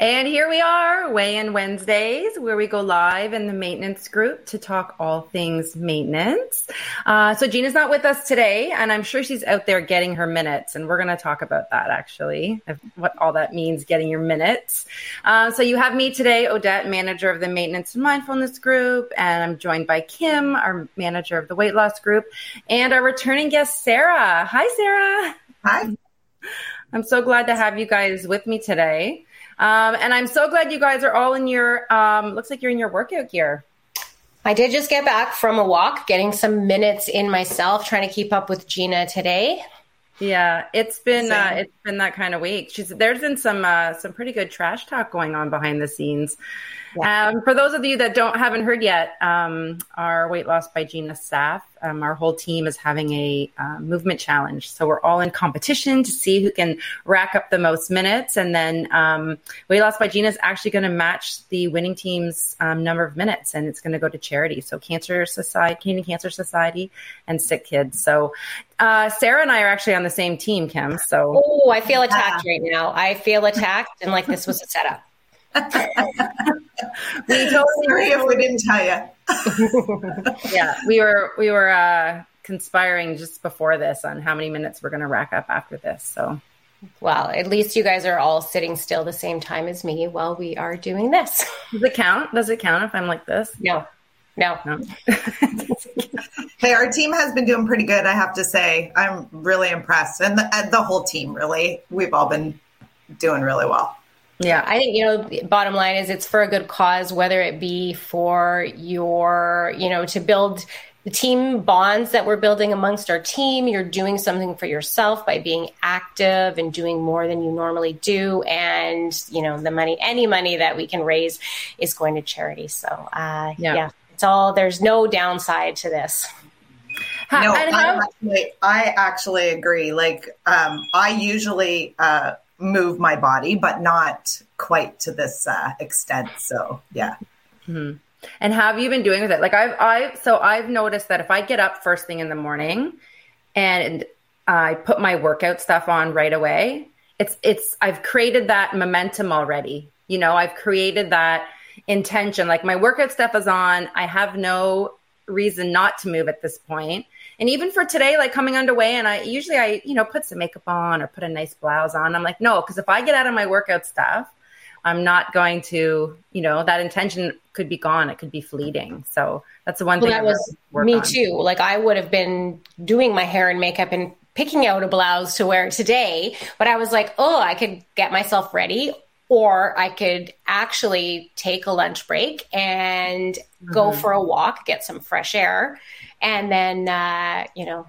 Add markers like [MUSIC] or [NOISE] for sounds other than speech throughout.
And here we are, Weigh In Wednesdays, where we go live in the maintenance group to talk all things maintenance. Uh, so Gina's not with us today, and I'm sure she's out there getting her minutes, and we're going to talk about that actually, what all that means, getting your minutes. Uh, so you have me today, Odette, manager of the maintenance and mindfulness group, and I'm joined by Kim, our manager of the weight loss group, and our returning guest, Sarah. Hi, Sarah. Hi. I'm so glad to have you guys with me today. Um, and I'm so glad you guys are all in your, um, looks like you're in your workout gear. I did just get back from a walk, getting some minutes in myself, trying to keep up with Gina today. Yeah, it's been uh, it's been that kind of week. She's there's been some uh, some pretty good trash talk going on behind the scenes. Yeah. Um, for those of you that don't haven't heard yet, um, our weight loss by Gina staff, um, our whole team is having a uh, movement challenge. So we're all in competition to see who can rack up the most minutes, and then um, weight loss by Gina is actually going to match the winning team's um, number of minutes, and it's going to go to charity. So Cancer Society, Canadian Cancer Society, and Sick Kids. So uh, Sarah and I are actually on the same team, Kim. So oh, I feel attacked right now. I feel attacked, and like this was a setup. We totally Sorry if we didn't tell you. [LAUGHS] yeah, we were we were uh, conspiring just before this on how many minutes we're going to rack up after this. So, well, at least you guys are all sitting still the same time as me while we are doing this. Does it count? Does it count if I'm like this? No, no. no. [LAUGHS] hey, our team has been doing pretty good. I have to say, I'm really impressed, and the, and the whole team really. We've all been doing really well. Yeah, I think, you know, bottom line is it's for a good cause, whether it be for your, you know, to build the team bonds that we're building amongst our team. You're doing something for yourself by being active and doing more than you normally do. And, you know, the money, any money that we can raise is going to charity. So, uh, yeah. yeah, it's all, there's no downside to this. No, I actually, I actually agree. Like, um, I usually, uh, move my body, but not quite to this uh, extent. So yeah. Mm-hmm. And have you been doing with it? Like I've, I've, so I've noticed that if I get up first thing in the morning and I put my workout stuff on right away, it's, it's, I've created that momentum already. You know, I've created that intention. Like my workout stuff is on. I have no reason not to move at this point. And even for today, like coming underway, and I usually I, you know, put some makeup on or put a nice blouse on. I'm like, no, because if I get out of my workout stuff, I'm not going to, you know, that intention could be gone. It could be fleeting. So that's the one well, thing that was me on. too. Like I would have been doing my hair and makeup and picking out a blouse to wear today, but I was like, oh, I could get myself ready or I could actually take a lunch break and mm-hmm. go for a walk, get some fresh air, and then uh, you know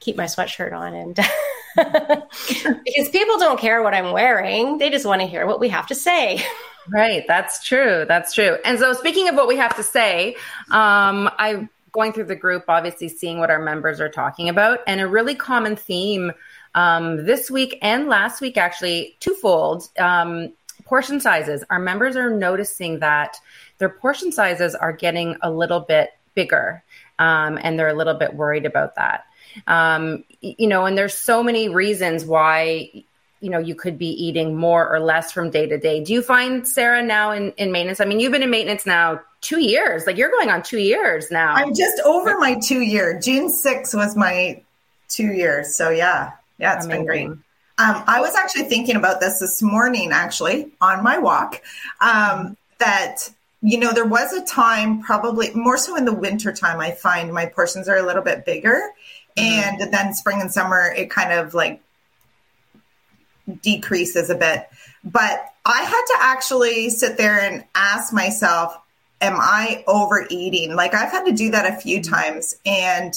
keep my sweatshirt on and [LAUGHS] because people don't care what I'm wearing, they just want to hear what we have to say. Right, that's true. That's true. And so, speaking of what we have to say, um, I going through the group, obviously seeing what our members are talking about, and a really common theme um, this week and last week, actually, twofold. Um, portion sizes. Our members are noticing that their portion sizes are getting a little bit bigger um, and they're a little bit worried about that. Um, you know, and there's so many reasons why you know you could be eating more or less from day to day. Do you find Sarah now in, in maintenance? I mean, you've been in maintenance now two years. Like you're going on two years now. I'm just over my two year. June 6th was my two years. So yeah, yeah, it's Amazing. been great. Um, I was actually thinking about this this morning, actually, on my walk, um, that you know, there was a time, probably more so in the winter time, I find my portions are a little bit bigger. Mm-hmm. And then spring and summer, it kind of like decreases a bit. But I had to actually sit there and ask myself, am I overeating? Like I've had to do that a few mm-hmm. times. And,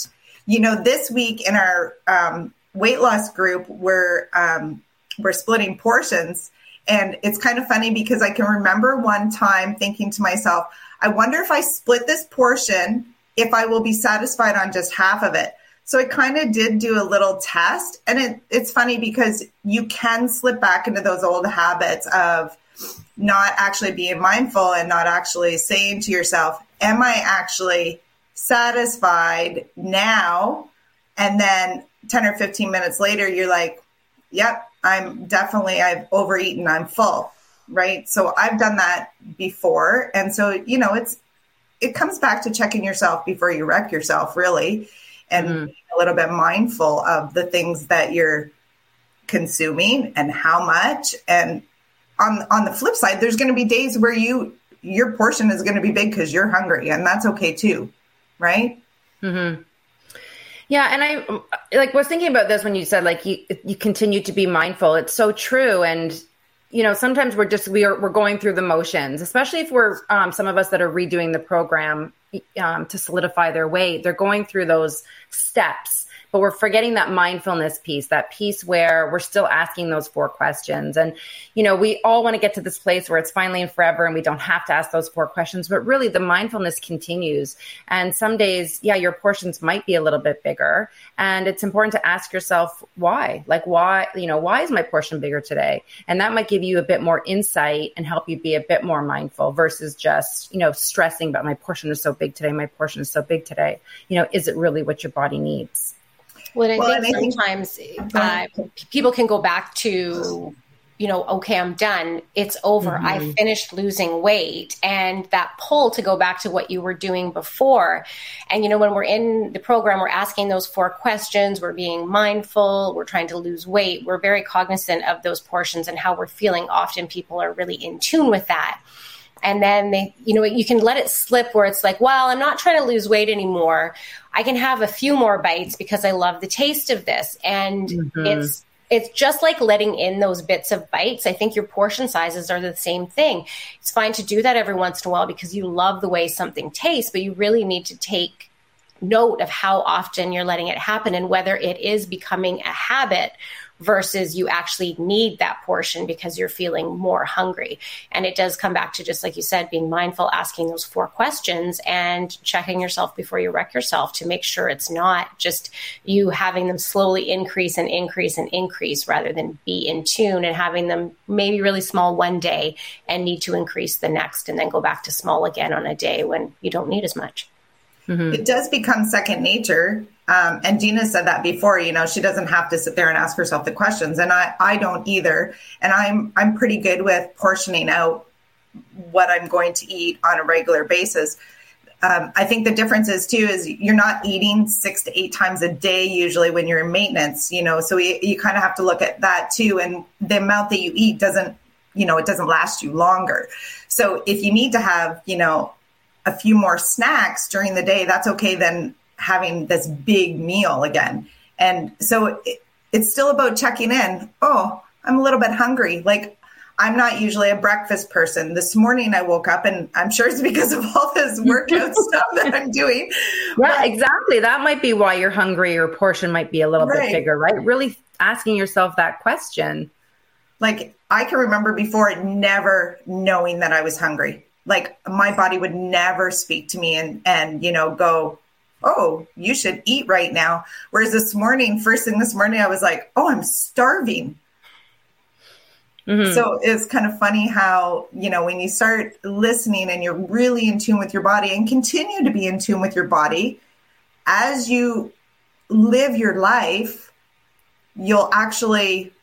you know, this week in our um, weight loss group, we're, um, we're splitting portions. And it's kind of funny because I can remember one time thinking to myself, I wonder if I split this portion, if I will be satisfied on just half of it. So I kind of did do a little test. And it, it's funny because you can slip back into those old habits of not actually being mindful and not actually saying to yourself, Am I actually satisfied now? And then 10 or 15 minutes later, you're like, Yep, I'm definitely, I've overeaten, I'm full. Right. So I've done that before. And so, you know, it's, it comes back to checking yourself before you wreck yourself, really, and mm-hmm. a little bit mindful of the things that you're consuming and how much. And on on the flip side, there's going to be days where you your portion is going to be big because you're hungry, and that's okay too, right? Mm-hmm. Yeah, and I like was thinking about this when you said like you you continue to be mindful. It's so true, and you know sometimes we're just we are we're going through the motions, especially if we're um, some of us that are redoing the program um, to solidify their weight. They're going through those steps but we're forgetting that mindfulness piece, that piece where we're still asking those four questions. And, you know, we all want to get to this place where it's finally and forever and we don't have to ask those four questions, but really the mindfulness continues. And some days, yeah, your portions might be a little bit bigger. And it's important to ask yourself why. Like, why, you know, why is my portion bigger today? And that might give you a bit more insight and help you be a bit more mindful versus just, you know, stressing about my portion is so big today, my portion is so big today. You know, is it really what your body needs? Well, I well, think sometimes uh, people can go back to, you know, okay, I'm done. It's over. Mm-hmm. I finished losing weight. And that pull to go back to what you were doing before. And, you know, when we're in the program, we're asking those four questions, we're being mindful, we're trying to lose weight, we're very cognizant of those portions and how we're feeling. Often people are really in tune with that and then they you know you can let it slip where it's like well i'm not trying to lose weight anymore. I can have a few more bites because i love the taste of this. And mm-hmm. it's it's just like letting in those bits of bites. I think your portion sizes are the same thing. It's fine to do that every once in a while because you love the way something tastes but you really need to take note of how often you're letting it happen and whether it is becoming a habit versus you actually need that portion because you're feeling more hungry. And it does come back to just like you said, being mindful, asking those four questions and checking yourself before you wreck yourself to make sure it's not just you having them slowly increase and increase and increase rather than be in tune and having them maybe really small one day and need to increase the next and then go back to small again on a day when you don't need as much. Mm-hmm. It does become second nature um, and Gina said that before, you know, she doesn't have to sit there and ask herself the questions. And I, I don't either. And I'm, I'm pretty good with portioning out what I'm going to eat on a regular basis. Um, I think the difference is too is you're not eating six to eight times a day usually when you're in maintenance, you know. So you, you kind of have to look at that too, and the amount that you eat doesn't, you know, it doesn't last you longer. So if you need to have, you know, a few more snacks during the day, that's okay. Then having this big meal again. And so it, it's still about checking in. Oh, I'm a little bit hungry. Like I'm not usually a breakfast person. This morning I woke up and I'm sure it's because of all this workout [LAUGHS] stuff that I'm doing. Yeah, but, exactly. That might be why you're hungry. Your portion might be a little right. bit bigger, right? Really asking yourself that question. Like I can remember before never knowing that I was hungry. Like my body would never speak to me and and you know go oh, you should eat right now. Whereas this morning, first thing this morning, I was like, oh, I'm starving. Mm-hmm. So it's kind of funny how, you know, when you start listening and you're really in tune with your body and continue to be in tune with your body, as you live your life, you'll actually,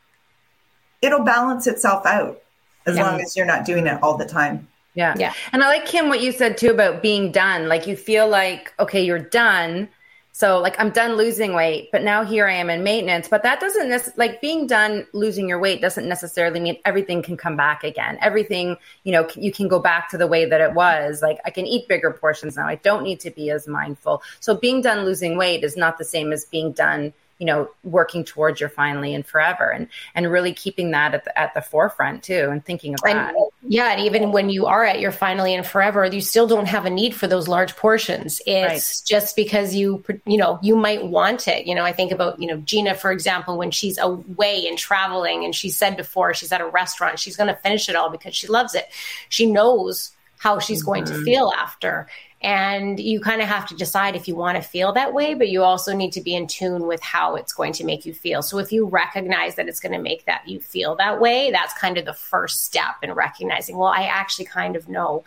it'll balance itself out as yeah. long as you're not doing it all the time. Yeah. Yeah. And I like Kim what you said too about being done. Like you feel like, okay, you're done. So like I'm done losing weight, but now here I am in maintenance. But that doesn't nec- like being done losing your weight doesn't necessarily mean everything can come back again. Everything, you know, you can go back to the way that it was. Like I can eat bigger portions now. I don't need to be as mindful. So being done losing weight is not the same as being done you know working towards your finally and forever and and really keeping that at the, at the forefront too and thinking about that yeah and even when you are at your finally and forever you still don't have a need for those large portions it's right. just because you you know you might want it you know i think about you know gina for example when she's away and traveling and she said before she's at a restaurant she's going to finish it all because she loves it she knows how she's mm-hmm. going to mm-hmm. feel after and you kind of have to decide if you want to feel that way, but you also need to be in tune with how it's going to make you feel. So if you recognize that it's going to make that you feel that way, that's kind of the first step in recognizing, well, I actually kind of know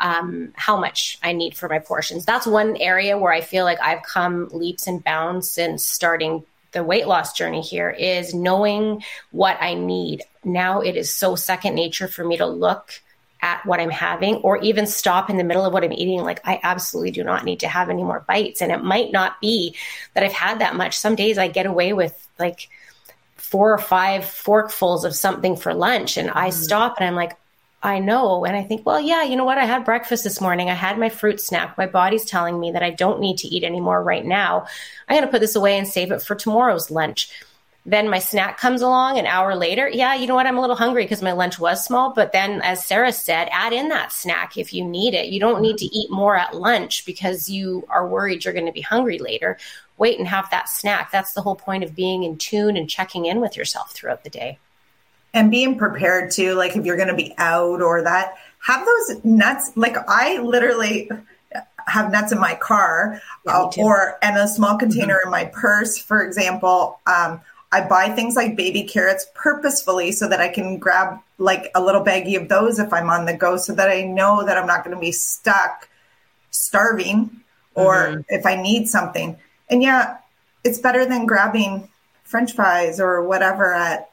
um, how much I need for my portions. That's one area where I feel like I've come leaps and bounds since starting the weight loss journey here is knowing what I need. Now it is so second nature for me to look at what I'm having or even stop in the middle of what I'm eating. Like, I absolutely do not need to have any more bites. And it might not be that I've had that much. Some days I get away with like four or five forkfuls of something for lunch. And I mm-hmm. stop and I'm like, I know. And I think, well, yeah, you know what? I had breakfast this morning. I had my fruit snack. My body's telling me that I don't need to eat anymore right now. I'm going to put this away and save it for tomorrow's lunch. Then my snack comes along an hour later. Yeah, you know what? I'm a little hungry because my lunch was small. But then, as Sarah said, add in that snack if you need it. You don't need to eat more at lunch because you are worried you're going to be hungry later. Wait and have that snack. That's the whole point of being in tune and checking in with yourself throughout the day. And being prepared to, like, if you're going to be out or that, have those nuts. Like, I literally have nuts in my car yeah, uh, or and a small container mm-hmm. in my purse, for example. Um, I buy things like baby carrots purposefully so that I can grab like a little baggie of those if I'm on the go so that I know that I'm not going to be stuck starving or mm-hmm. if I need something. And yeah, it's better than grabbing french fries or whatever at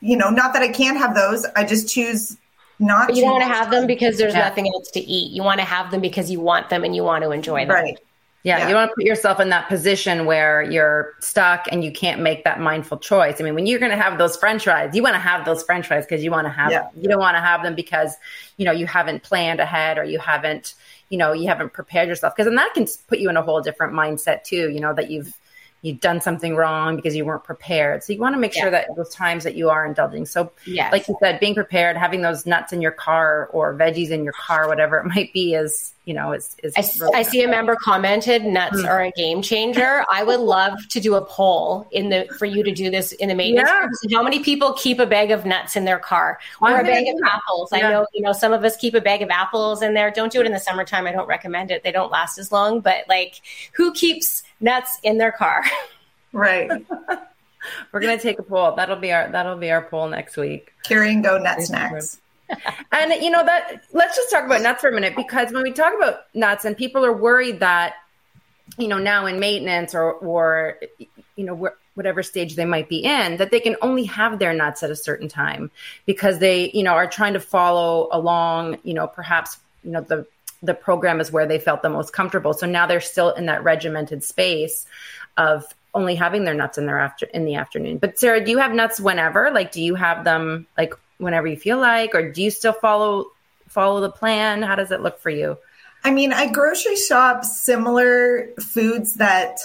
you know, not that I can't have those. I just choose not but you don't want to have them because there's yeah. nothing else to eat. You want to have them because you want them and you want to enjoy them. Right. Yeah, yeah, you want to put yourself in that position where you're stuck and you can't make that mindful choice. I mean, when you're going to have those french fries, you want to have those french fries because you want to have yeah. them. You don't want to have them because, you know, you haven't planned ahead or you haven't, you know, you haven't prepared yourself because then that can put you in a whole different mindset too, you know, that you've you've done something wrong because you weren't prepared. So you want to make yeah. sure that those times that you are indulging. So yes. like you said, being prepared, having those nuts in your car or veggies in your car, whatever it might be is, you know, is, is I, really I see a member commented nuts mm. are a game changer. I would love to do a poll in the, for you to do this in the maintenance. Yeah. How many people keep a bag of nuts in their car or I'm a bag of apples? Yeah. I know, you know, some of us keep a bag of apples in there. Don't do it in the summertime. I don't recommend it. They don't last as long, but like who keeps nuts in their car. Right. [LAUGHS] We're gonna take a poll. That'll be our that'll be our poll next week. Carry and go nut snacks. and you know that let's just talk about nuts for a minute because when we talk about nuts and people are worried that you know now in maintenance or or you know whatever stage they might be in that they can only have their nuts at a certain time because they you know are trying to follow along you know perhaps you know the the program is where they felt the most comfortable. So now they're still in that regimented space of only having their nuts in their after in the afternoon. But Sarah, do you have nuts whenever? Like do you have them like whenever you feel like or do you still follow follow the plan? How does it look for you? I mean, I grocery shop similar foods that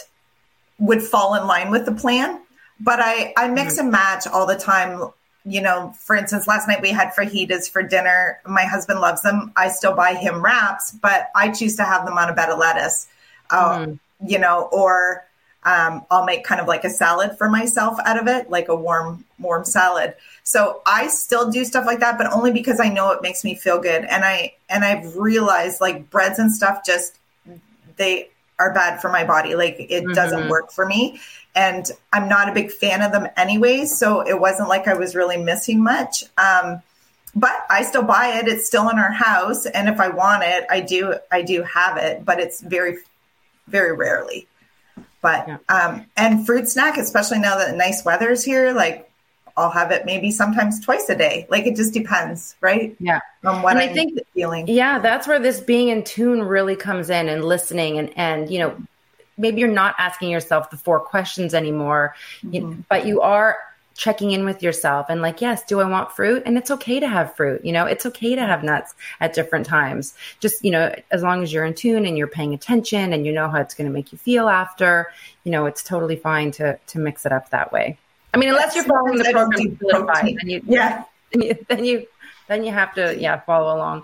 would fall in line with the plan, but I I mix mm-hmm. and match all the time you know, for instance, last night we had fajitas for dinner. My husband loves them. I still buy him wraps, but I choose to have them on a bed of lettuce, mm. you know, or um, I'll make kind of like a salad for myself out of it, like a warm, warm salad. So I still do stuff like that, but only because I know it makes me feel good. And I, and I've realized like breads and stuff just, they are bad for my body. Like it mm-hmm. doesn't work for me and I'm not a big fan of them anyway. So it wasn't like I was really missing much. Um, but I still buy it. It's still in our house, and if I want it, I do. I do have it, but it's very, very rarely. But yeah. um, and fruit snack, especially now that nice weather is here, like I'll have it maybe sometimes twice a day. Like it just depends, right? Yeah. On what and I think feeling. Yeah, that's where this being in tune really comes in and listening and and you know maybe you're not asking yourself the four questions anymore, mm-hmm. but you are checking in with yourself and like, yes, do I want fruit? And it's okay to have fruit. You know, it's okay to have nuts at different times. Just, you know, as long as you're in tune and you're paying attention and you know how it's going to make you feel after, you know, it's totally fine to, to mix it up that way. I mean, unless you're following the program, then you, yeah, then you, then you, then you have to, yeah, follow along.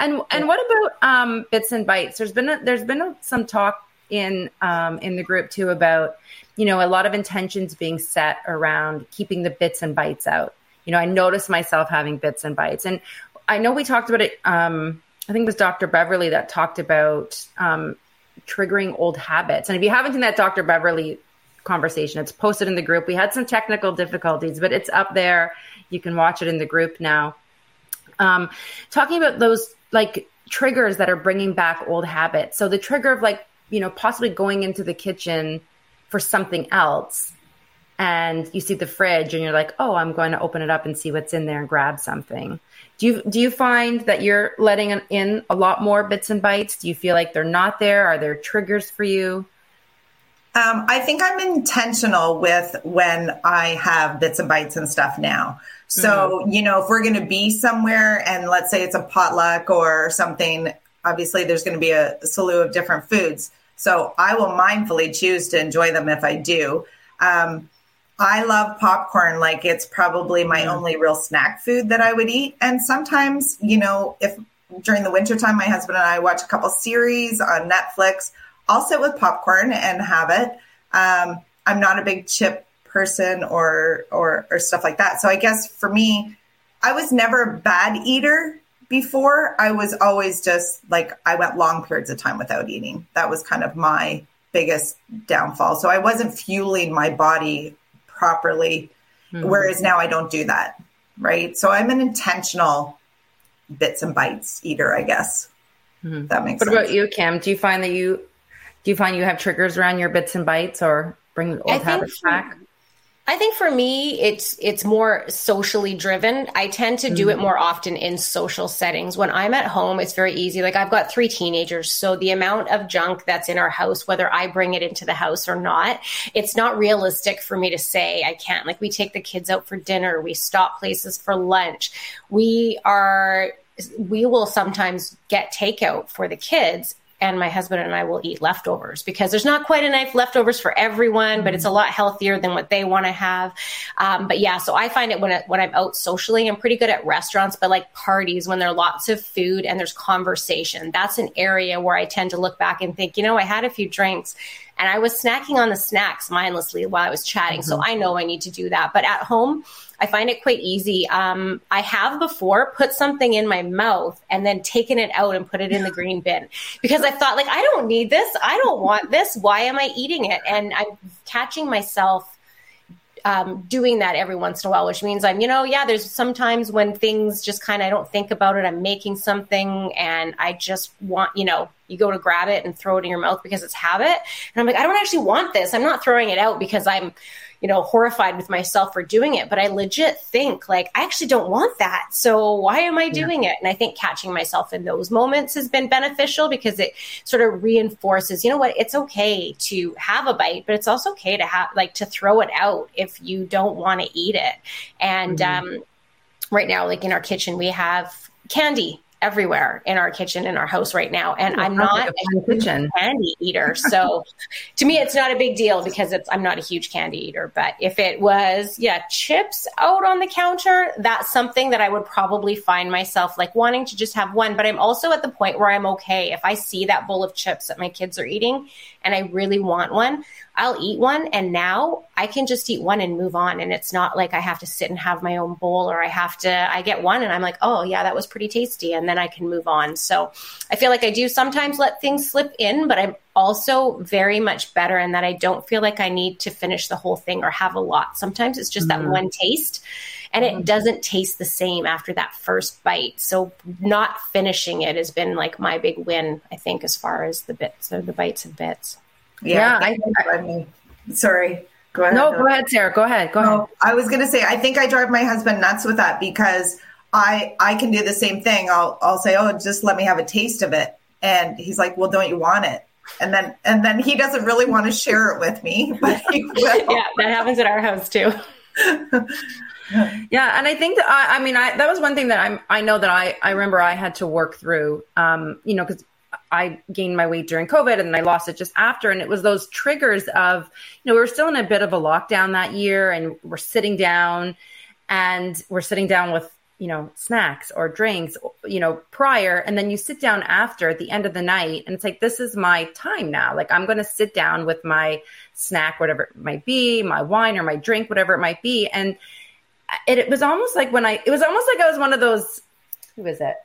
And and what about um, bits and bites? There's been a, there's been a, some talk in um, in the group too about you know a lot of intentions being set around keeping the bits and bites out. You know, I noticed myself having bits and bites, and I know we talked about it. Um, I think it was Dr. Beverly that talked about um, triggering old habits. And if you haven't seen that Dr. Beverly conversation, it's posted in the group. We had some technical difficulties, but it's up there. You can watch it in the group now. Um, talking about those like triggers that are bringing back old habits. So the trigger of like, you know, possibly going into the kitchen for something else and you see the fridge and you're like, "Oh, I'm going to open it up and see what's in there and grab something." Do you do you find that you're letting in a lot more bits and bites? Do you feel like they're not there? Are there triggers for you? Um, I think I'm intentional with when I have bits and bites and stuff now. So, mm-hmm. you know, if we're going to be somewhere and let's say it's a potluck or something, obviously there's going to be a slew of different foods. So I will mindfully choose to enjoy them if I do. Um, I love popcorn. Like it's probably my mm. only real snack food that I would eat. And sometimes, you know, if during the wintertime, my husband and I watch a couple series on Netflix, I'll sit with popcorn and have it. Um, I'm not a big chip person or, or, or stuff like that. So I guess for me, I was never a bad eater before. I was always just like, I went long periods of time without eating. That was kind of my biggest downfall. So I wasn't fueling my body properly. Mm-hmm. Whereas now I don't do that. Right. So I'm an intentional bits and bites eater, I guess. Mm-hmm. That makes what sense. about you, Kim? Do you find that you do you find you have triggers around your bits and bites or bring old habits back? I think for me, it's it's more socially driven. I tend to do it mm. more often in social settings. When I'm at home, it's very easy. Like I've got three teenagers, so the amount of junk that's in our house, whether I bring it into the house or not, it's not realistic for me to say I can't. Like we take the kids out for dinner, we stop places for lunch, we are we will sometimes get takeout for the kids and my husband and I will eat leftovers because there's not quite enough leftovers for everyone, but it's a lot healthier than what they want to have. Um, but yeah, so I find it when it, when I'm out socially, I'm pretty good at restaurants, but like parties when there are lots of food and there's conversation, that's an area where I tend to look back and think, you know, I had a few drinks and I was snacking on the snacks mindlessly while I was chatting. Mm-hmm. So I know I need to do that. But at home, I find it quite easy. Um, I have before put something in my mouth and then taken it out and put it in the green bin because I thought, like, I don't need this. I don't want this. Why am I eating it? And I'm catching myself um, doing that every once in a while, which means I'm, you know, yeah, there's sometimes when things just kind of, I don't think about it. I'm making something and I just want, you know, you go to grab it and throw it in your mouth because it's habit. And I'm like, I don't actually want this. I'm not throwing it out because I'm, you know, horrified with myself for doing it, but I legit think like I actually don't want that. So why am I doing yeah. it? And I think catching myself in those moments has been beneficial because it sort of reinforces, you know what, it's okay to have a bite, but it's also okay to have like to throw it out if you don't want to eat it. And mm-hmm. um right now like in our kitchen we have candy everywhere in our kitchen in our house right now and i'm not a kitchen. candy eater. [LAUGHS] So to me it's not a big deal because it's i'm not a huge candy eater. But if it was yeah chips out on the counter that's something that i would probably find myself like wanting to just have one. But i'm also at the point where i'm okay if i see that bowl of chips that my kids are eating and i really want one I'll eat one and now I can just eat one and move on. And it's not like I have to sit and have my own bowl or I have to, I get one and I'm like, oh, yeah, that was pretty tasty. And then I can move on. So I feel like I do sometimes let things slip in, but I'm also very much better in that I don't feel like I need to finish the whole thing or have a lot. Sometimes it's just mm-hmm. that one taste and it mm-hmm. doesn't taste the same after that first bite. So not finishing it has been like my big win, I think, as far as the bits or the bites and bits. Yeah, yeah I, I, sorry. Go ahead. No, go ahead, Sarah. Go ahead. Go no, ahead. I was going to say, I think I drive my husband nuts with that because I I can do the same thing. I'll I'll say, oh, just let me have a taste of it, and he's like, well, don't you want it? And then and then he doesn't really want to share it with me, but [LAUGHS] yeah, that happens at our house too. [LAUGHS] [LAUGHS] yeah, and I think that I, I mean, I that was one thing that I'm I know that I I remember I had to work through. Um, you know, because I gained my weight during COVID and I lost it just after. And it was those triggers of, you know, we were still in a bit of a lockdown that year and we're sitting down and we're sitting down with, you know, snacks or drinks, you know, prior. And then you sit down after at the end of the night and it's like, this is my time now. Like I'm going to sit down with my snack, whatever it might be, my wine or my drink, whatever it might be. And it, it was almost like when I, it was almost like I was one of those, who was it?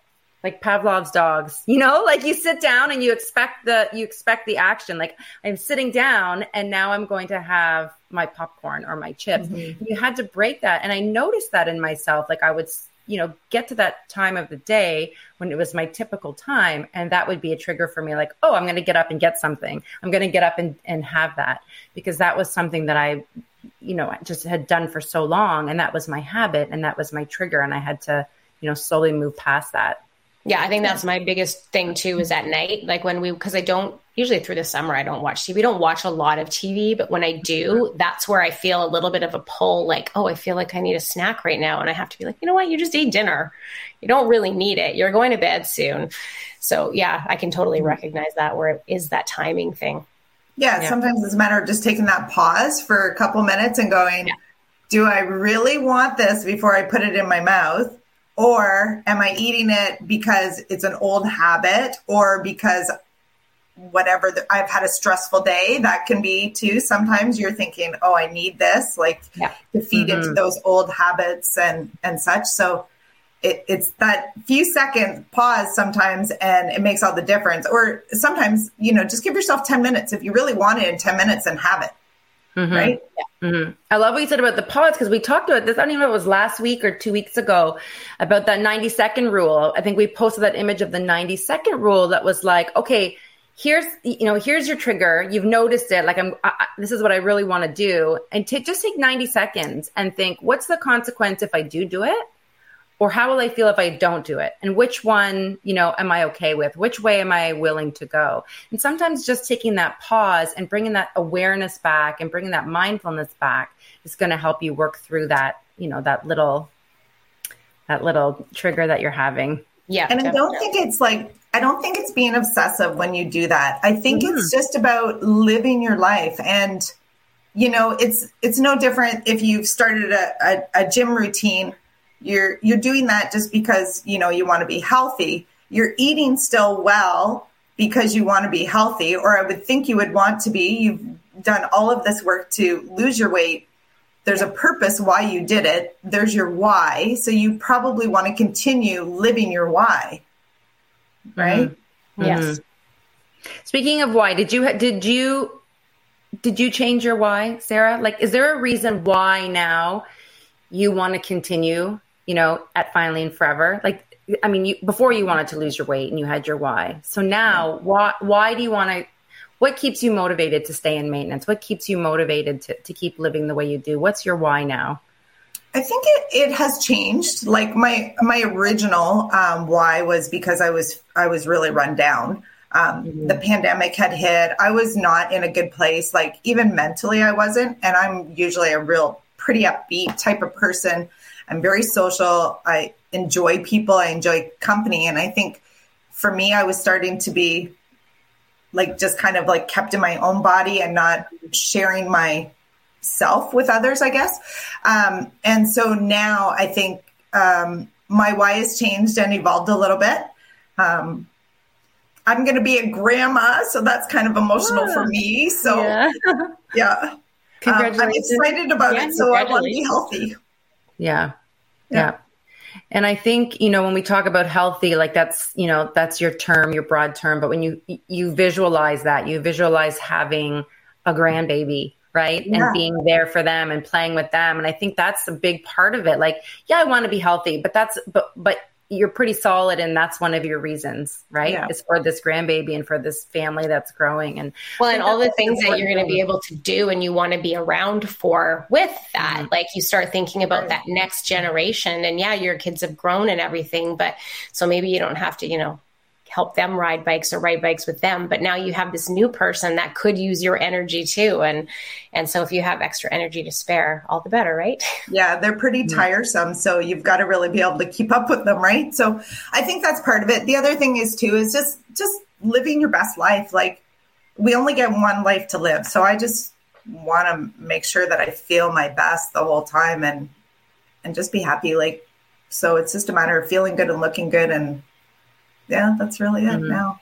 like Pavlov's dogs, you know, like you sit down and you expect the you expect the action. Like I'm sitting down and now I'm going to have my popcorn or my chips. Mm-hmm. You had to break that, and I noticed that in myself. Like I would, you know, get to that time of the day when it was my typical time, and that would be a trigger for me. Like, oh, I'm going to get up and get something. I'm going to get up and and have that because that was something that I you know just had done for so long and that was my habit and that was my trigger and i had to you know slowly move past that yeah, I think that's my biggest thing too is at night. Like when we, because I don't usually through the summer, I don't watch TV. We don't watch a lot of TV, but when I do, mm-hmm. that's where I feel a little bit of a pull like, oh, I feel like I need a snack right now. And I have to be like, you know what? You just ate dinner. You don't really need it. You're going to bed soon. So yeah, I can totally mm-hmm. recognize that where it is that timing thing. Yeah, yeah. sometimes it's a matter of just taking that pause for a couple minutes and going, yeah. do I really want this before I put it in my mouth? Or am I eating it because it's an old habit or because whatever the, I've had a stressful day? That can be too. Sometimes you're thinking, oh, I need this, like yeah. to feed mm-hmm. into those old habits and, and such. So it, it's that few second pause sometimes and it makes all the difference. Or sometimes, you know, just give yourself 10 minutes. If you really want it in 10 minutes and have it. Mm-hmm. Right. Yeah. Mm-hmm. I love what you said about the pause because we talked about this. I don't even know if it was last week or two weeks ago about that 90 second rule. I think we posted that image of the 90 second rule that was like, okay, here's, you know, here's your trigger. You've noticed it. Like, I'm, I, this is what I really want to do. And to just take 90 seconds and think, what's the consequence if I do do it? Or how will I feel if I don't do it? And which one, you know, am I okay with? Which way am I willing to go? And sometimes just taking that pause and bringing that awareness back and bringing that mindfulness back is going to help you work through that, you know, that little that little trigger that you're having. Yeah. And definitely. I don't think it's like I don't think it's being obsessive when you do that. I think mm-hmm. it's just about living your life and you know, it's it's no different if you've started a, a, a gym routine you're you're doing that just because you know you want to be healthy. You're eating still well because you want to be healthy or i would think you would want to be. You've done all of this work to lose your weight. There's a purpose why you did it. There's your why. So you probably want to continue living your why. Right? Mm-hmm. yes. Mm-hmm. speaking of why did you did you did you change your why sarah? Like is there a reason why now you want to continue you know, at finally and forever? Like, I mean, you, before you wanted to lose your weight and you had your why. So now, why why do you want to? What keeps you motivated to stay in maintenance? What keeps you motivated to, to keep living the way you do? What's your why now? I think it, it has changed. Like my my original um, why was because I was I was really run down. Um, mm-hmm. The pandemic had hit. I was not in a good place. Like even mentally, I wasn't. And I'm usually a real pretty upbeat type of person. I'm very social. I enjoy people, I enjoy company. And I think for me, I was starting to be like just kind of like kept in my own body and not sharing myself with others, I guess. Um, and so now I think um, my why has changed and evolved a little bit. Um, I'm going to be a grandma, so that's kind of emotional for me. So, yeah. [LAUGHS] yeah. Um, I'm excited about yeah, it, so I want to be healthy. Yeah. yeah. yeah. And I think, you know, when we talk about healthy, like that's, you know, that's your term, your broad term, but when you you visualize that, you visualize having a grandbaby, right? Yeah. And being there for them and playing with them. And I think that's a big part of it. Like, yeah, I want to be healthy, but that's but but you're pretty solid and that's one of your reasons right yeah. is for this grandbaby and for this family that's growing and well and all the things that you're going to be able to do and you want to be around for with that mm-hmm. like you start thinking about right. that next generation and yeah your kids have grown and everything but so maybe you don't have to you know help them ride bikes or ride bikes with them. But now you have this new person that could use your energy too. And and so if you have extra energy to spare all the better right? [LAUGHS] Yeah they're pretty mm-hmm. tiresome. So you've got to really be able to keep up with them right? So i think that's part of it. The other thing is too is just just living your best life. Like we only get one life to live. So i just want to make sure that i feel my best the whole time and and just be happy. Like so it's just a matter of feeling good and looking good and yeah, that's really it mm-hmm. now.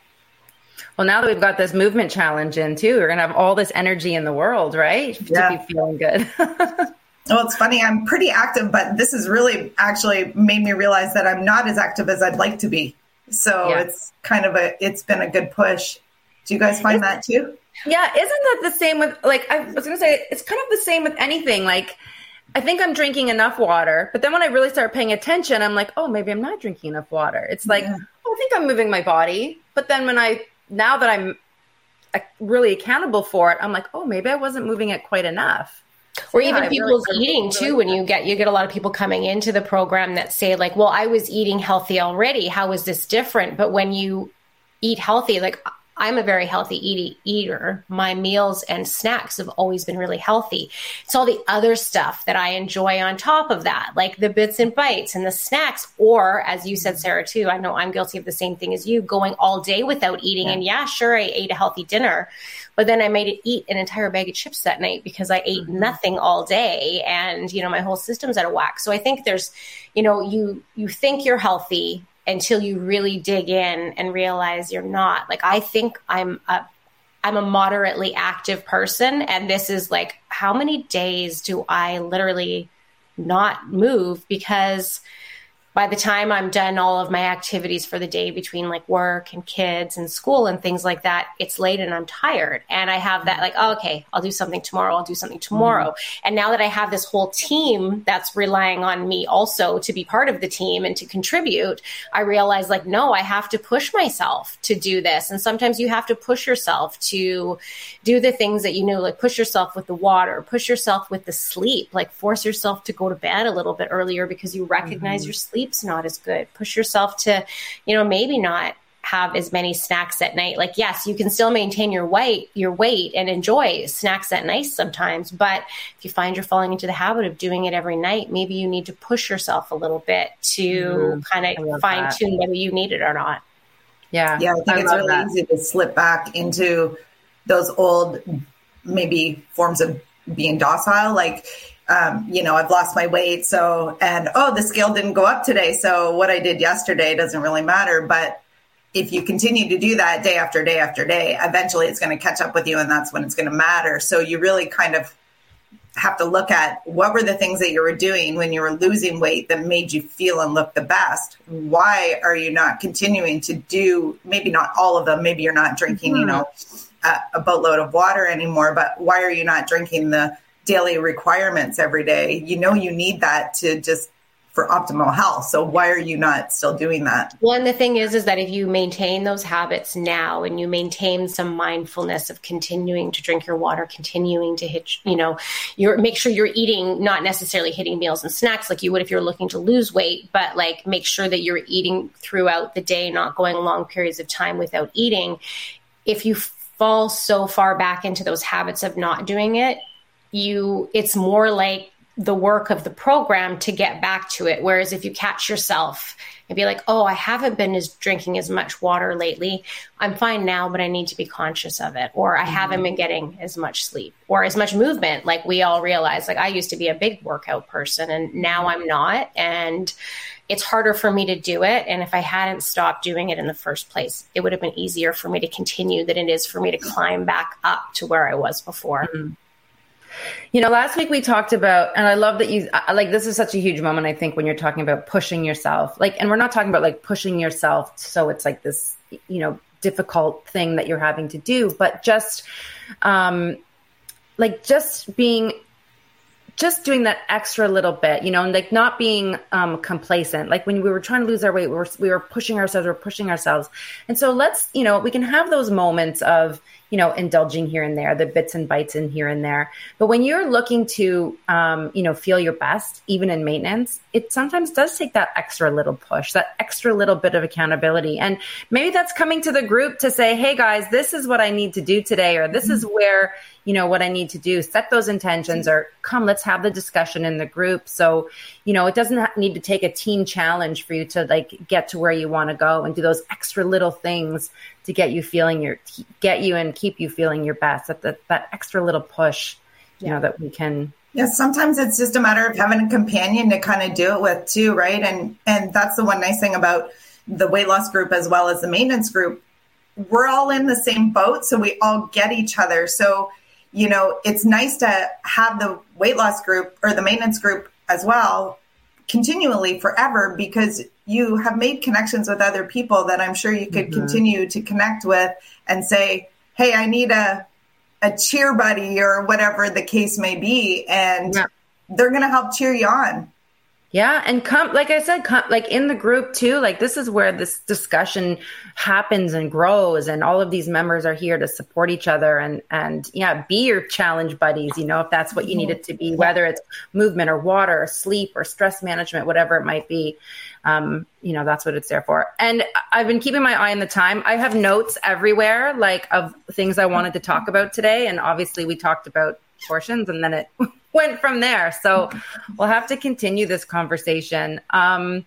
Well, now that we've got this movement challenge in too, we're gonna have all this energy in the world, right? Yeah. To be feeling good. [LAUGHS] well, it's funny. I'm pretty active, but this has really actually made me realize that I'm not as active as I'd like to be. So yeah. it's kind of a it's been a good push. Do you guys find that too? Yeah, isn't that the same with like I was gonna say it's kind of the same with anything. Like I think I'm drinking enough water, but then when I really start paying attention, I'm like, oh, maybe I'm not drinking enough water. It's like, yeah. I think I'm moving my body, but then when I now that I'm uh, really accountable for it, I'm like, oh, maybe I wasn't moving it quite enough. Or yeah, even people's really eating too. When you get you get a lot of people coming into the program that say like, "Well, I was eating healthy already. How is this different?" But when you eat healthy, like I'm a very healthy eat- eater. My meals and snacks have always been really healthy. It's all the other stuff that I enjoy on top of that, like the bits and bites and the snacks. Or, as you said, Sarah, too, I know I'm guilty of the same thing as you, going all day without eating. Yeah. And yeah, sure, I ate a healthy dinner, but then I made it eat an entire bag of chips that night because I ate mm-hmm. nothing all day, and you know my whole system's out of whack. So I think there's, you know, you you think you're healthy until you really dig in and realize you're not. Like I think I'm a I'm a moderately active person and this is like how many days do I literally not move because by the time I'm done all of my activities for the day between like work and kids and school and things like that, it's late and I'm tired. And I have that like, oh, okay, I'll do something tomorrow. I'll do something tomorrow. Mm-hmm. And now that I have this whole team that's relying on me also to be part of the team and to contribute, I realize like, no, I have to push myself to do this. And sometimes you have to push yourself to do the things that you know, like push yourself with the water, push yourself with the sleep, like force yourself to go to bed a little bit earlier because you recognize mm-hmm. your sleep sleep's not as good. Push yourself to, you know, maybe not have as many snacks at night. Like, yes, you can still maintain your weight, your weight and enjoy snacks at night sometimes. But if you find you're falling into the habit of doing it every night, maybe you need to push yourself a little bit to mm, kind of fine tune whether you need it or not. Yeah. Yeah. I think I it's really that. easy to slip back into those old, maybe forms of being docile. Like, um, you know, I've lost my weight. So, and oh, the scale didn't go up today. So, what I did yesterday doesn't really matter. But if you continue to do that day after day after day, eventually it's going to catch up with you and that's when it's going to matter. So, you really kind of have to look at what were the things that you were doing when you were losing weight that made you feel and look the best. Why are you not continuing to do maybe not all of them? Maybe you're not drinking, mm-hmm. you know, a, a boatload of water anymore, but why are you not drinking the daily requirements every day, you know you need that to just for optimal health. So why are you not still doing that? Well, and the thing is, is that if you maintain those habits now and you maintain some mindfulness of continuing to drink your water, continuing to hit, you know, your make sure you're eating, not necessarily hitting meals and snacks like you would if you're looking to lose weight, but like make sure that you're eating throughout the day, not going long periods of time without eating. If you fall so far back into those habits of not doing it, you it's more like the work of the program to get back to it. Whereas if you catch yourself and be like, oh, I haven't been as drinking as much water lately. I'm fine now, but I need to be conscious of it. Or I mm-hmm. haven't been getting as much sleep or as much movement. Like we all realize, like I used to be a big workout person and now I'm not. And it's harder for me to do it. And if I hadn't stopped doing it in the first place, it would have been easier for me to continue than it is for me to climb back up to where I was before. Mm-hmm. You know, last week we talked about, and I love that you like this is such a huge moment, I think, when you're talking about pushing yourself. Like, and we're not talking about like pushing yourself so it's like this, you know, difficult thing that you're having to do, but just, um, like just being just doing that extra little bit, you know, and like not being um, complacent. Like when we were trying to lose our weight, we were we were pushing ourselves, we were pushing ourselves. And so let's, you know, we can have those moments of, you know, indulging here and there, the bits and bites in here and there. But when you're looking to, um, you know, feel your best, even in maintenance, it sometimes does take that extra little push, that extra little bit of accountability. And maybe that's coming to the group to say, hey guys, this is what I need to do today, or this is where, you know, what I need to do. Set those intentions, or come, let's have the discussion in the group. So, you know, it doesn't need to take a team challenge for you to like get to where you want to go and do those extra little things to get you feeling your get you and keep you feeling your best that that, that extra little push you yeah. know that we can yeah sometimes it's just a matter of having a companion to kind of do it with too right? And and that's the one nice thing about the weight loss group as well as the maintenance group. We're all in the same boat so we all get each other. So you know it's nice to have the weight loss group or the maintenance group as well continually forever because you have made connections with other people that I'm sure you could mm-hmm. continue to connect with and say, Hey, I need a, a cheer buddy or whatever the case may be. And yeah. they're going to help cheer you on. Yeah, and come like I said, come like in the group too. Like this is where this discussion happens and grows, and all of these members are here to support each other and and yeah, be your challenge buddies. You know, if that's what you need it to be, whether it's movement or water or sleep or stress management, whatever it might be. Um, you know, that's what it's there for. And I've been keeping my eye on the time. I have notes everywhere, like of things I wanted to talk about today, and obviously we talked about portions, and then it [LAUGHS] went from there. So we'll have to continue this conversation. Um,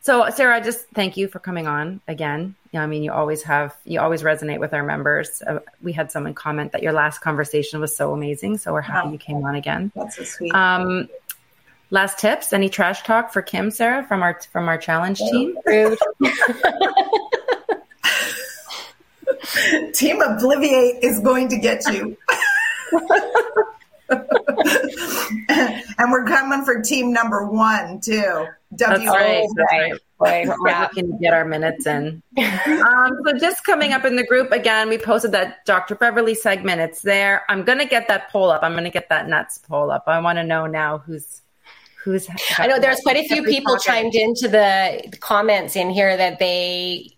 so Sarah, just thank you for coming on again. Yeah, I mean, you always have, you always resonate with our members. Uh, we had someone comment that your last conversation was so amazing. So we're happy wow. you came on again. That's so sweet. Um, last tips, any trash talk for Kim, Sarah, from our, from our challenge oh, team? [LAUGHS] team Obliviate is going to get you. [LAUGHS] [LAUGHS] and we're coming for team number one too. W. Right, right, right. [LAUGHS] Yeah. We can get our minutes in. um, so just coming up in the group again, we posted that Dr. Beverly segment. It's there. I'm gonna get that poll up. I'm gonna get that nuts poll up. I want to know now who's who's. I know there's quite a few people chimed into the comments in here that they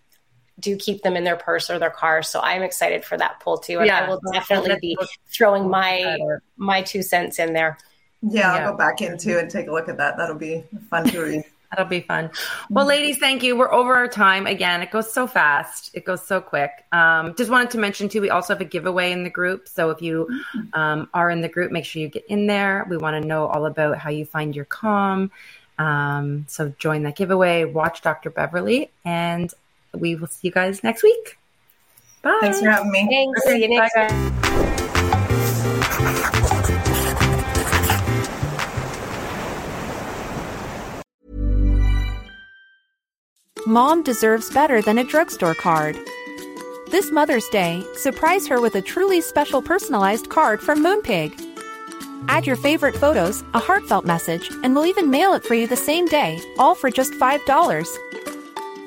do keep them in their purse or their car. So I'm excited for that pull too. And yeah. I will definitely be throwing my my two cents in there. Yeah, I'll go back into and take a look at that. That'll be fun to read. [LAUGHS] That'll be fun. Well, ladies, thank you. We're over our time again. It goes so fast. It goes so quick. Um, just wanted to mention too, we also have a giveaway in the group. So if you um, are in the group, make sure you get in there. We want to know all about how you find your calm. Um, so join that giveaway. Watch Dr. Beverly, and we will see you guys next week. Bye. Thanks for having me. Thanks. Okay, see you next bye, Mom deserves better than a drugstore card. This Mother's Day, surprise her with a truly special personalized card from Moonpig. Add your favorite photos, a heartfelt message, and we'll even mail it for you the same day, all for just $5.